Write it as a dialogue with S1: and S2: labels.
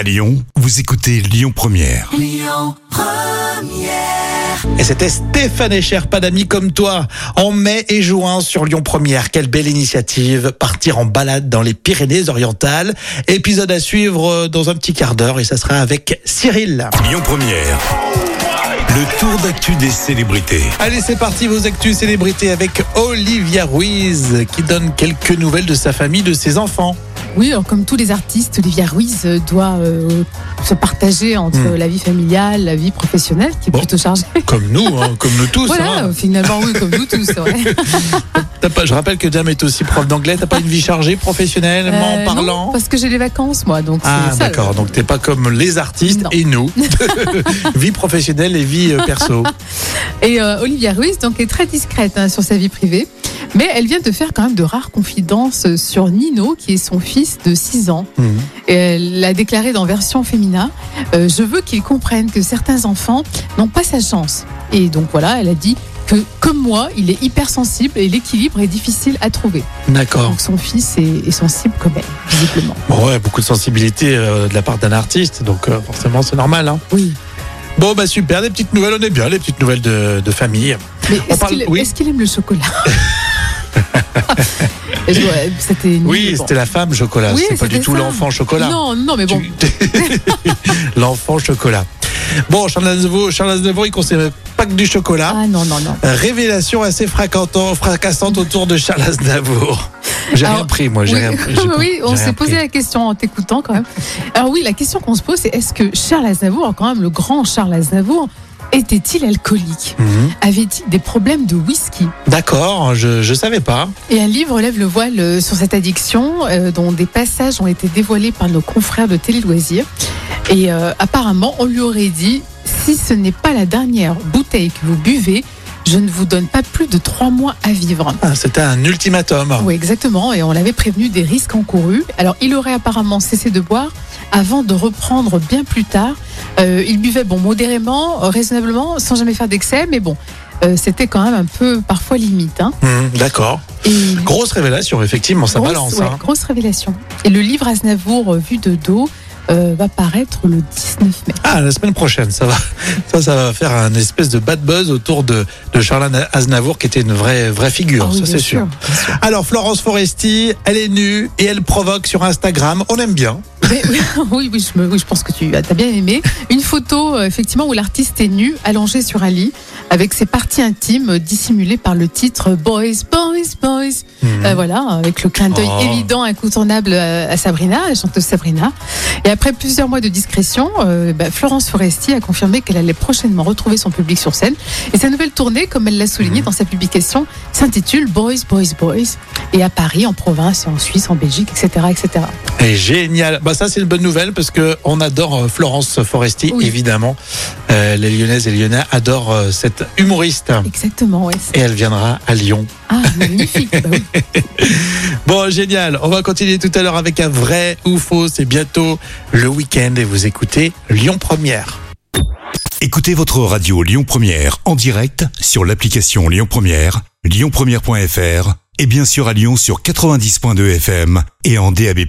S1: À Lyon, vous écoutez Lyon Première.
S2: Et c'était Stéphane Echer, pas d'amis comme toi, en mai et juin sur Lyon Première. Quelle belle initiative, partir en balade dans les Pyrénées-Orientales. Épisode à suivre euh, dans un petit quart d'heure et ça sera avec Cyril.
S1: Lyon Première. Le tour d'actu des célébrités.
S2: Allez, c'est parti, vos actus célébrités avec Olivia Ruiz qui donne quelques nouvelles de sa famille, de ses enfants.
S3: Oui, alors comme tous les artistes, Olivia Ruiz euh, doit euh, se partager entre
S2: Hmm.
S3: la vie familiale, la vie professionnelle, qui est
S2: Bon.
S3: plutôt chargée.
S2: Comme nous, hein, comme nous tous.
S3: voilà,
S2: hein.
S3: finalement, oui, comme nous tous. ouais.
S2: Pas, je rappelle que Diam est aussi prof d'anglais. T'as pas une vie chargée professionnellement
S3: Euh,
S2: parlant
S3: non, parce que j'ai les vacances, moi, donc
S2: Ah d'accord, donc t'es pas comme les artistes
S3: Non.
S2: et nous. vie professionnelle et vie euh, perso.
S3: Et euh, Olivia Ruiz donc est très discrète hein, sur sa vie privée, mais elle vient de faire quand même de rares confidences sur Nino, qui est son fils de 6 ans.
S2: Mhm.
S3: Et elle l'a déclaré dans Version Féminin euh, Je veux qu'ils comprennent que certains enfants n'ont pas sa chance. Et donc voilà, elle a dit que, comme moi, il est hypersensible et l'équilibre est difficile à trouver.
S2: D'accord.
S3: Donc son fils est, est sensible comme elle, visiblement.
S2: Bon, ouais, beaucoup de sensibilité euh, de la part d'un artiste, donc euh, forcément c'est normal. Hein.
S3: Oui.
S2: Bon bah super, des petites nouvelles, on est bien, les petites nouvelles de, de famille.
S3: Mais est-ce
S2: parle-
S3: qu'il
S2: oui.
S3: qu'il aime le chocolat? C'était nul,
S2: Oui,
S3: bon.
S2: c'était la femme chocolat,
S3: Oui,
S2: c'est pas du tout
S3: ça.
S2: l'enfant chocolat.
S3: Non, non, mais bon.
S2: L'enfant chocolat. Bon, Charles Aznavour, Charles Aznavour, il conseille pas que du chocolat.
S3: Ah non, non, non.
S2: Révélation assez fracassante, autour de Charles Aznavour. J'ai
S3: Alors,
S2: rien pris, moi, j'ai
S3: oui,
S2: rien pris. j'ai pas-
S3: oui, on s'est posé
S2: pris.
S3: la question en t'écoutant quand même. Alors oui, la question qu'on se pose, c'est est-ce que Charles Aznavour, quand même le grand Charles Aznavour, était-il alcoolique
S2: Mhm.
S3: Avait-il des problèmes de whisky
S2: D'accord, je, je savais pas.
S3: Et un livre lève le voile euh, sur cette addiction, euh, dont des passages ont été dévoilés par nos confrères de Télé Loisirs. Et euh, apparemment, on lui aurait dit si ce n'est pas la dernière bouteille que vous buvez, je ne vous donne pas plus de trois mois à vivre.
S2: Ah, C'était un ultimatum.
S3: Oui, exactement. Et on l'avait prévenu des risques encourus. Alors, il aurait apparemment cessé de boire avant de reprendre bien plus tard. Euh, il buvait, bon, modérément, euh, raisonnablement, sans jamais faire d'excès, mais bon, euh, c'était quand même un peu parfois limite. Hein.
S2: Mhm, D'accord.
S3: Et
S2: Grosse révélation, effectivement, ça
S3: grosse,
S2: balance.
S3: ouais,
S2: hein.
S3: grosse révélation. Et le livre Aznavour, vu de dos, euh, va paraître le 19 mai.
S2: Ah, la semaine prochaine, ça va, ça, ça va faire un espèce de bad buzz autour de, de Charles Aznavour, qui était une vraie, vraie figure,
S3: Ah oui,
S2: ça c'est sûr. Alors, Florence Foresti, elle est nue et elle provoque sur Instagram. On aime bien.
S3: Oui, oui, je, pense que tu as bien aimé. Une photo, euh, effectivement, où l'artiste est nu, allongé sur un lit, avec ses parties intimes dissimulées par le titre Boys, Boys, Boys.
S2: Mhm.
S3: Euh, voilà, avec le clin d'œil
S2: Oh.
S3: évident, incontournable euh, à Sabrina, la chanteuse Sabrina. Et après plusieurs mois de discrétion, euh, bah, Florence Foresti a confirmé qu'elle allait prochainement retrouver son public sur scène. Et sa nouvelle tournée, comme elle l'a souligné
S2: Mhm.
S3: dans sa publication, s'intitule Boys, Boys, Boys. Et à Paris, en province, en Suisse, en Belgique, etc., etc.
S2: Et génial. Bah ça c'est une bonne nouvelle parce que on adore Florence Foresti
S3: Oui.
S2: évidemment. Euh, les Lyonnaises et Lyonnais adorent cette humoriste
S3: Exactement, ouais.
S2: et elle viendra à Lyon.
S3: Ah, magnifique. Bah oui.
S2: Bon génial. On va continuer tout à l'heure avec un vrai ou faux. C'est bientôt le week-end et vous écoutez Lyon Première.
S1: Écoutez votre radio Lyon Première en direct sur l'application Lyon Première, lyonpremière.fr et bien sûr à Lyon sur 90.2 FM et en DAB+.